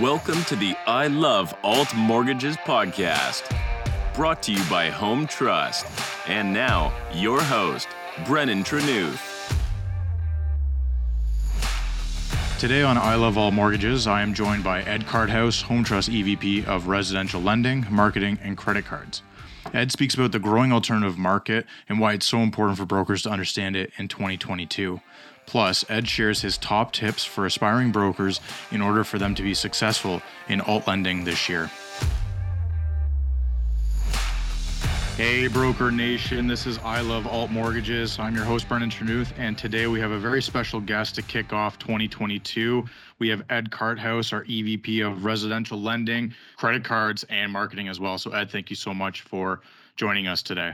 Welcome to the I Love Alt Mortgages podcast, brought to you by Home Trust. And now, your host, Brennan Trenuth. Today on I Love Alt Mortgages, I am joined by Ed Karthaus, Home Trust EVP of Residential Lending, Marketing, and Credit Cards. Ed speaks about the growing alternative market and why it's so important for brokers to understand it in 2022. Plus, Ed shares his top tips for aspiring brokers in order for them to be successful in alt lending this year. Hey, Broker Nation, this is I Love Alt Mortgages. I'm your host, Brennan Trenuth, and today we have a very special guest to kick off 2022. We have Ed Karthaus, our EVP of Residential Lending, Credit Cards, and Marketing as well. So, Ed, thank you so much for joining us today.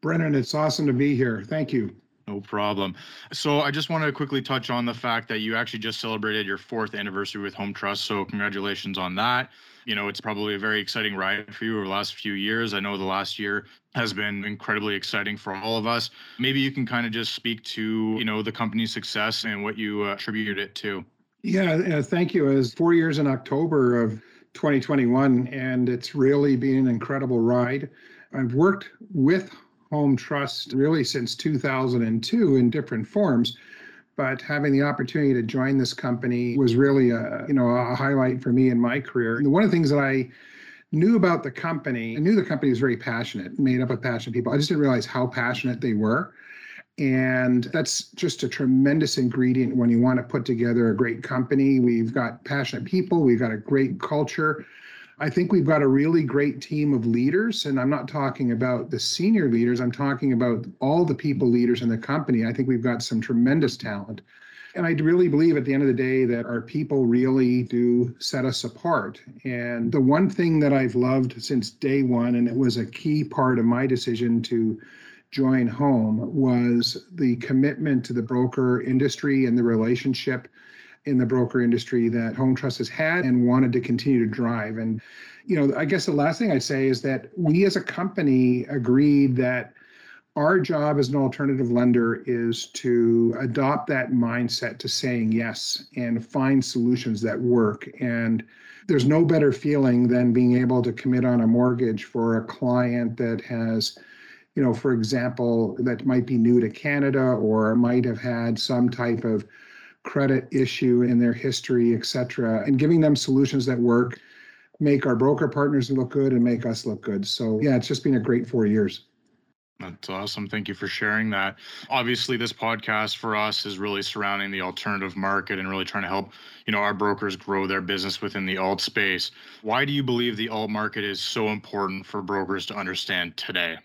Brennan, it's awesome to be here. Thank you. No problem. So I just want to quickly touch on the fact that you actually just celebrated your fourth anniversary with Home Trust. So congratulations on that. You know, it's probably a very exciting ride for you over the last few years. I know the last year has been incredibly exciting for all of us. Maybe you can kind of just speak to, you know, the company's success and what you uh, attributed it to. Yeah, uh, thank you. It was four years in October of 2021, and it's really been an incredible ride. I've worked with Home Trust really since 2002 in different forms. But having the opportunity to join this company was really a you know a highlight for me in my career. And one of the things that I knew about the company, I knew the company was very passionate, made up of passionate people. I just didn't realize how passionate they were. And that's just a tremendous ingredient when you want to put together a great company. We've got passionate people, we've got a great culture, I think we've got a really great team of leaders. And I'm not talking about the senior leaders, I'm talking about all the people leaders in the company. I think we've got some tremendous talent. And I really believe at the end of the day that our people really do set us apart. And the one thing that I've loved since day one, and it was a key part of my decision to join home, was the commitment to the broker industry and the relationship in the broker industry that Home Trust has had and wanted to continue to drive. And, you know, I guess the last thing I'd say is that we as a company agreed that our job as an alternative lender is to adopt that mindset to saying yes and find solutions that work. And there's no better feeling than being able to commit on a mortgage for a client that has you know, for example, that might be new to Canada or might have had some type of credit issue in their history, et cetera, and giving them solutions that work, make our broker partners look good and make us look good. So, yeah, it's just been a great four years. That's awesome. Thank you for sharing that. Obviously, this podcast for us is really surrounding the alternative market and really trying to help, you know, our brokers grow their business within the alt space. Why do you believe the alt market is so important for brokers to understand today?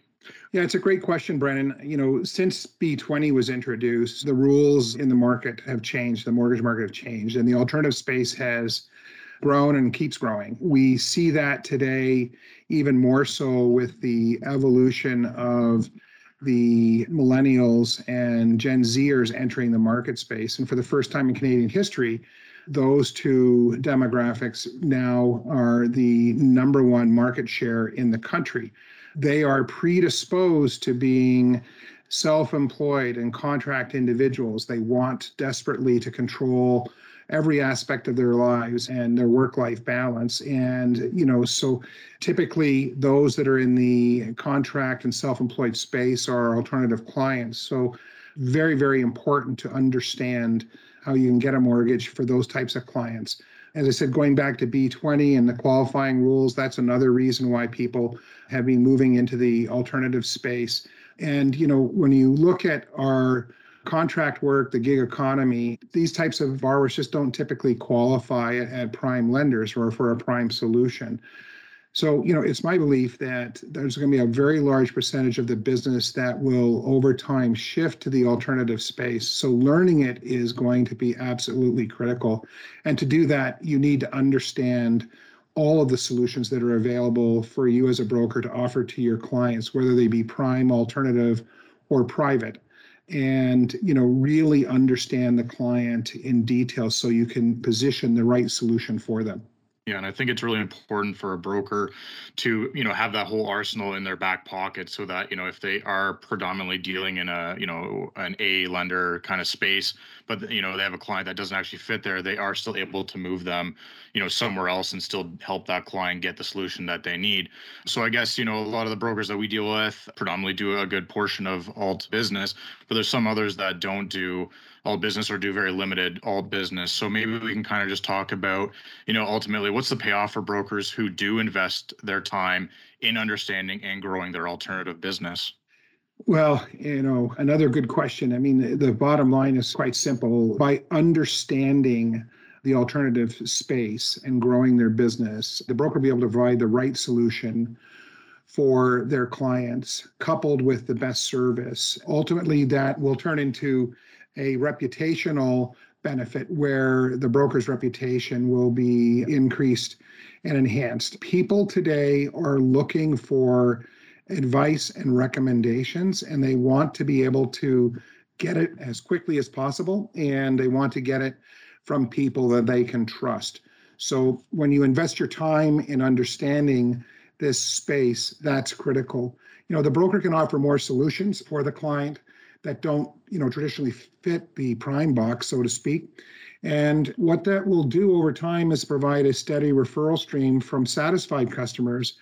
Yeah, it's a great question, Brennan. You know, since B20 was introduced, the rules in the market have changed, the mortgage market have changed, and the alternative space has grown and keeps growing. We see that today even more so with the evolution of the millennials and Gen Zers entering the market space. And for the first time in Canadian history, those two demographics now are the number one market share in the country they are predisposed to being self employed and contract individuals. They want desperately to control every aspect of their lives and their work life balance. And, you know, so typically those that are in the contract and self employed space are alternative clients. So, very, very important to understand how you can get a mortgage for those types of clients. As I said, going back to B20 and the qualifying rules, that's another reason why people have been moving into the alternative space. And, you know, when you look at our contract work, the gig economy, these types of borrowers just don't typically qualify at prime lenders or for a prime solution. So, you know, it's my belief that there's going to be a very large percentage of the business that will over time shift to the alternative space. So, learning it is going to be absolutely critical. And to do that, you need to understand all of the solutions that are available for you as a broker to offer to your clients, whether they be prime, alternative, or private. And you know, really understand the client in detail so you can position the right solution for them. Yeah, and I think it's really important for a broker to, you know, have that whole arsenal in their back pocket so that, you know, if they are predominantly dealing in a, you know, an A lender kind of space, but you know, they have a client that doesn't actually fit there, they are still able to move them, you know, somewhere else and still help that client get the solution that they need. So I guess, you know, a lot of the brokers that we deal with predominantly do a good portion of alt business, but there's some others that don't do alt business or do very limited all business. So maybe we can kind of just talk about, you know, ultimately what's the payoff for brokers who do invest their time in understanding and growing their alternative business? Well, you know, another good question. I mean, the bottom line is quite simple. By understanding the alternative space and growing their business, the broker will be able to provide the right solution for their clients, coupled with the best service. Ultimately, that will turn into a reputational benefit where the broker's reputation will be increased and enhanced. People today are looking for advice and recommendations, and they want to be able to get it as quickly as possible, and they want to get it from people that they can trust. So when you invest your time in understanding this space, that's critical. You know, the broker can offer more solutions for the client that don't, you know, traditionally fit the prime box, so to speak. And what that will do over time is provide a steady referral stream from satisfied customers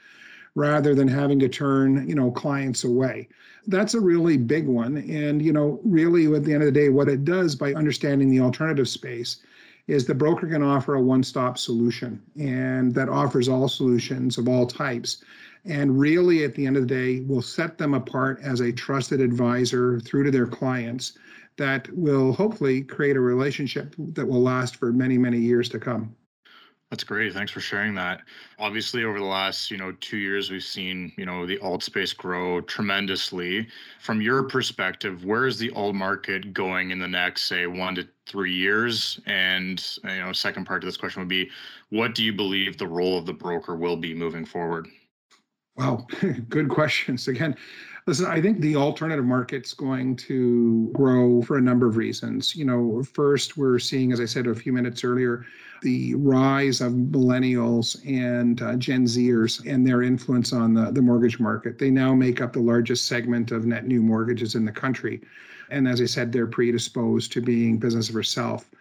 rather than having to turn, you know, clients away. That's a really big one. And, you know, really at the end of the day, what it does by understanding the alternative space is the broker can offer a one-stop solution and that offers all solutions of all types. And really at the end of the day will set them apart as a trusted advisor through to their clients that will hopefully create a relationship that will last for many many years to come that's great. Thanks for sharing that. Obviously, over the last, you know, two years, we've seen, you know, the alt space grow tremendously. From your perspective, where is the alt market going in the next, say, one to three years? And, you know, second part to this question would be, what do you believe the role of the broker will be moving forward? Well, good questions. Again, listen, I think the alternative market's going to grow for a number of reasons. You know, first, we're seeing, as I said a few minutes earlier, the rise of millennials and uh, Gen Zers and their influence on the, the mortgage market. They now make up the largest segment of net new mortgages in the country. And as I said, they're predisposed to being business of self.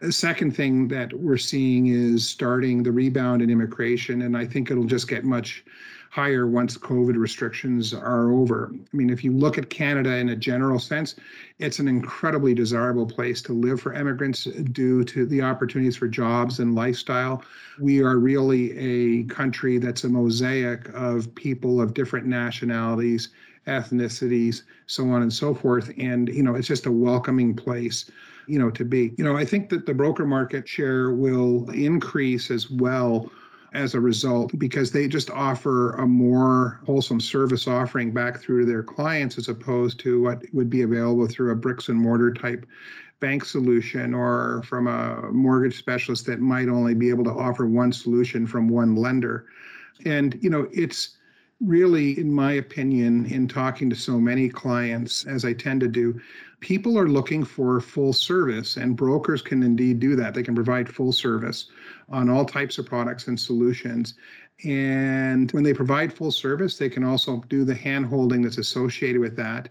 The second thing that we're seeing is starting the rebound in immigration, and I think it'll just get much higher once COVID restrictions are over. I mean, if you look at Canada in a general sense, it's an incredibly desirable place to live for immigrants due to the opportunities for jobs and lifestyle. We are really a country that's a mosaic of people of different nationalities, ethnicities, so on and so forth. And, you know, it's just a welcoming place you know to be you know i think that the broker market share will increase as well as a result because they just offer a more wholesome service offering back through to their clients as opposed to what would be available through a bricks and mortar type bank solution or from a mortgage specialist that might only be able to offer one solution from one lender. And, you know, it's really, in my opinion, in talking to so many clients, as I tend to do, people are looking for full service, and brokers can indeed do that. They can provide full service on all types of products and solutions. And when they provide full service, they can also do the hand holding that's associated with that.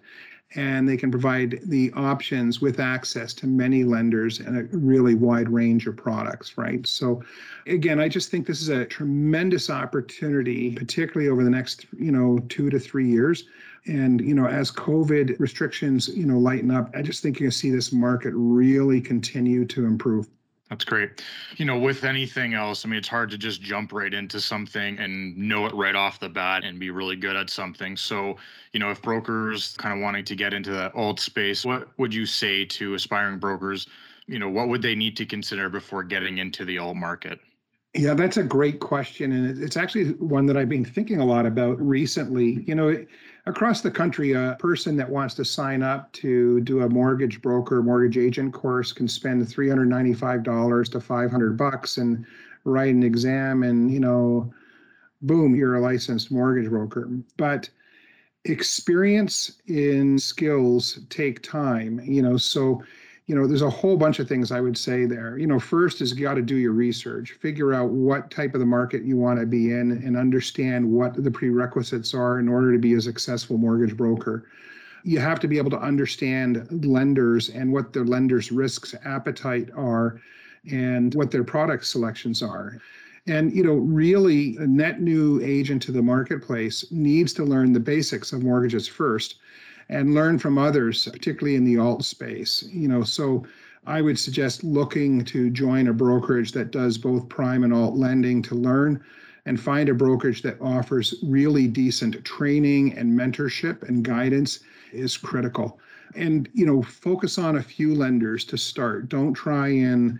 And they can provide the options with access to many lenders and a really wide range of products, right? So, again, I just think this is a tremendous opportunity, particularly over the next, you know, two to three years. And, you know, as COVID restrictions, you know, lighten up, I just think you're going to see this market really continue to improve. That's great. You know, with anything else, I mean, it's hard to just jump right into something and know it right off the bat and be really good at something. So, you know, if brokers kind of wanting to get into that alt space, what would you say to aspiring brokers? You know, what would they need to consider before getting into the alt market? Yeah, that's a great question. And it's actually one that I've been thinking a lot about recently. You know, across the country, a person that wants to sign up to do a mortgage broker, mortgage agent course can spend $395 to 500 bucks and write an exam and, you know, boom, you're a licensed mortgage broker. But experience in skills take time, you know, so you know, there's a whole bunch of things I would say there. You know, first is you got to do your research, figure out what type of the market you want to be in, and understand what the prerequisites are in order to be a successful mortgage broker. You have to be able to understand lenders and what the lenders' risks appetite are and what their product selections are. And you know, really, a net new agent to the marketplace needs to learn the basics of mortgages first and learn from others, particularly in the alt space. You know, so I would suggest looking to join a brokerage that does both prime and alt lending to learn and find a brokerage that offers really decent training and mentorship and guidance is critical. And you know, focus on a few lenders to start. Don't try and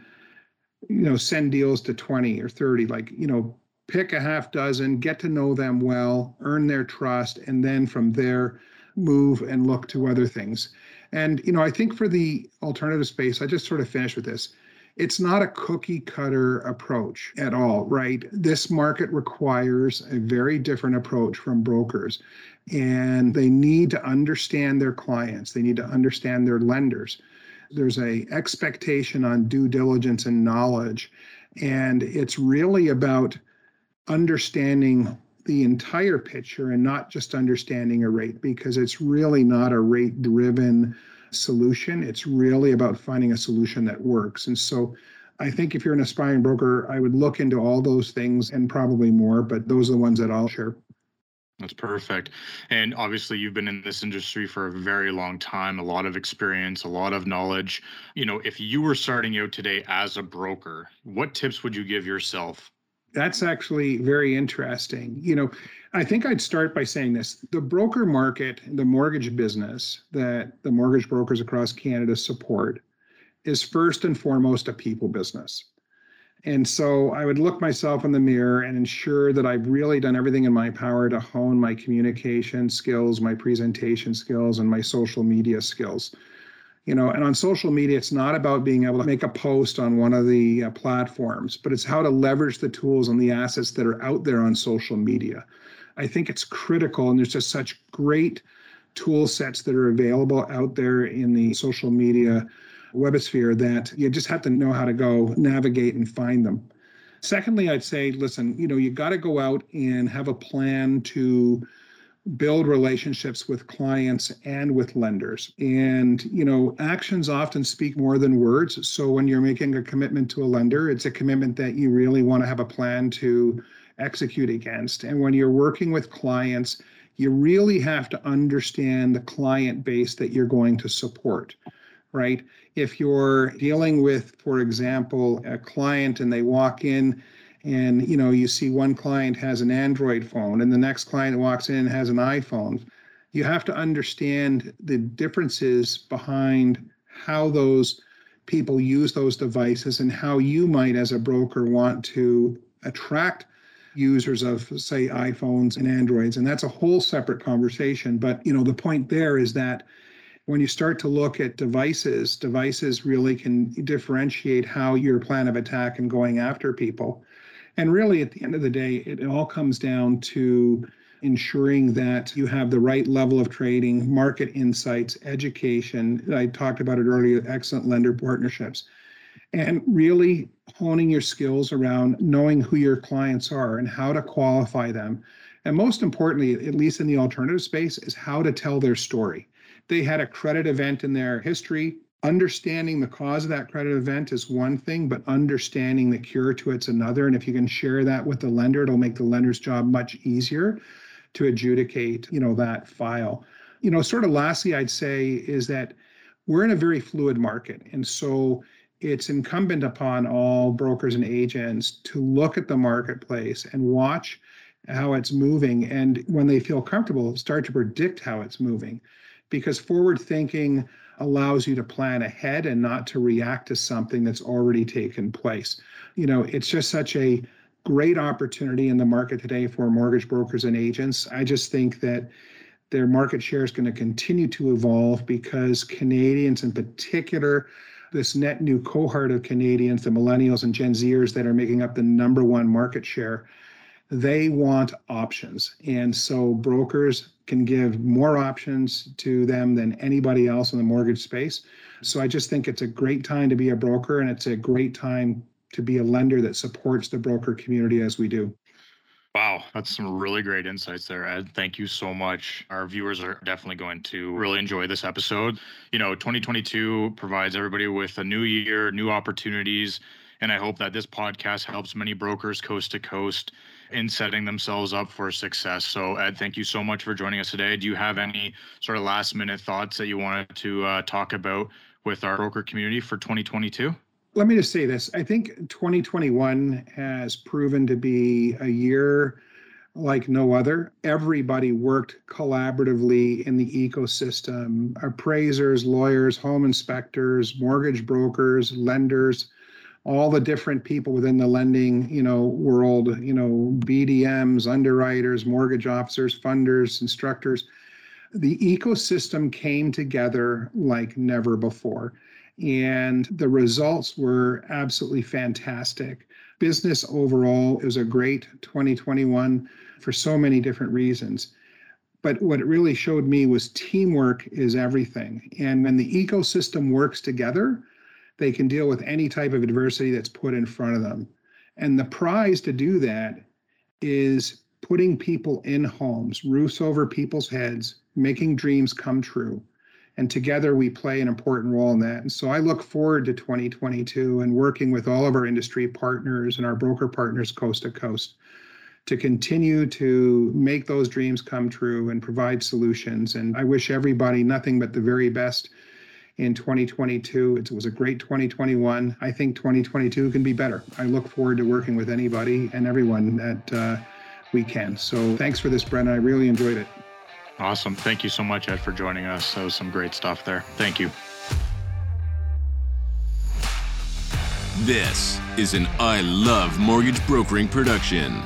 you know send deals to 20 or 30 like you know pick a half dozen get to know them well earn their trust and then from there move and look to other things. And you know, I think for the alternative space, I just sort of finish with this. It's not a cookie cutter approach at all, right? This market requires a very different approach from brokers. And they need to understand their clients. They need to understand their lenders. There's a expectation on due diligence and knowledge. And it's really about understanding the entire picture and not just understanding a rate because it's really not a rate driven solution. It's really about finding a solution that works. And so I think if you're an aspiring broker, I would look into all those things and probably more, but those are the ones that I'll share. That's perfect. And obviously, you've been in this industry for a very long time, a lot of experience, a lot of knowledge. You know, if you were starting out today as a broker, what tips would you give yourself that's actually very interesting. You know, I think I'd start by saying this the broker market, the mortgage business that the mortgage brokers across Canada support is first and foremost a people business. And so I would look myself in the mirror and ensure that I've really done everything in my power to hone my communication skills, my presentation skills, and my social media skills you know and on social media it's not about being able to make a post on one of the uh, platforms but it's how to leverage the tools and the assets that are out there on social media. I think it's critical and there's just such great tool sets that are available out there in the social media webosphere that you just have to know how to go navigate and find them. Secondly i'd say listen you know you got to go out and have a plan to build relationships with clients and with lenders. And, you know, actions often speak more than words. So when you're making a commitment to a lender, it's a commitment that you really want to have a plan to execute against. And when you're working with clients, you really have to understand the client base that you're going to support, right? If you're dealing with, for example, a client and they walk in and you know you see one client has an android phone and the next client walks in has an iphone. You have to understand the differences behind how those people use those devices and how you might as a broker want to attract users of say iPhones and Androids and that's a whole separate conversation. But you know the point there is that when you start to look at devices devices really can differentiate how your plan of attack and going after people and really, at the end of the day, it all comes down to ensuring that you have the right level of trading, market insights, education. I talked about it earlier, excellent lender partnerships, and really honing your skills around knowing who your clients are and how to qualify them. And most importantly, at least in the alternative space, is how to tell their story. They had a credit event in their history understanding the cause of that credit event is one thing, but understanding the cure to it's another. And if you can share that with the lender, it'll make the lender's job much easier to adjudicate, you know, that file. You know, sort of lastly, I'd say is that we're in a very fluid market. And so it's incumbent upon all brokers and agents to look at the marketplace and watch how it's moving. And when they feel comfortable, start to predict how it's moving. Because forward thinking, allows you to plan ahead and not to react to something that's already taken place. You know, it's just such a great opportunity in the market today for mortgage brokers and agents. I just think that their market share is going to continue to evolve because Canadians in particular this net new cohort of Canadians, the millennials and Gen Zers that are making up the number one market share, they want options. And so brokers can give more options to them than anybody else in the mortgage space. So I just think it's a great time to be a broker and it's a great time to be a lender that supports the broker community as we do. Wow, that's some really great insights there, Ed. Thank you so much. Our viewers are definitely going to really enjoy this episode. You know, 2022 provides everybody with a new year, new opportunities. And I hope that this podcast helps many brokers coast to coast in setting themselves up for success. So, Ed, thank you so much for joining us today. Do you have any sort of last minute thoughts that you wanted to uh, talk about with our broker community for 2022? let me just say this. I think 2021 has proven to be a year like no other. Everybody worked collaboratively in the ecosystem appraisers, lawyers, home inspectors, mortgage brokers, lenders, all the different people within the lending you know world you know bdms underwriters mortgage officers funders instructors the ecosystem came together like never before and the results were absolutely fantastic. Business overall was a great 2021 for so many different reasons. But what it really showed me was teamwork is everything. And when the ecosystem works together, they can deal with any type of adversity that's put in front of them. And the prize to do that is putting people in homes, roofs over people's heads, making dreams come true and together we play an important role in that. And so I look forward to 2022 and working with all of our industry partners and our broker partners coast to coast to continue to make those dreams come true and provide solutions. And I wish everybody nothing but the very best in 2022. It was a great 2021. I think 2022 can be better. I look forward to working with anybody and everyone that uh, we can. So thanks for this, Brennan. I really enjoyed it. Awesome. Thank you so much, Ed, for joining us. That was some great stuff there. Thank you. This is an I Love Mortgage Brokering production.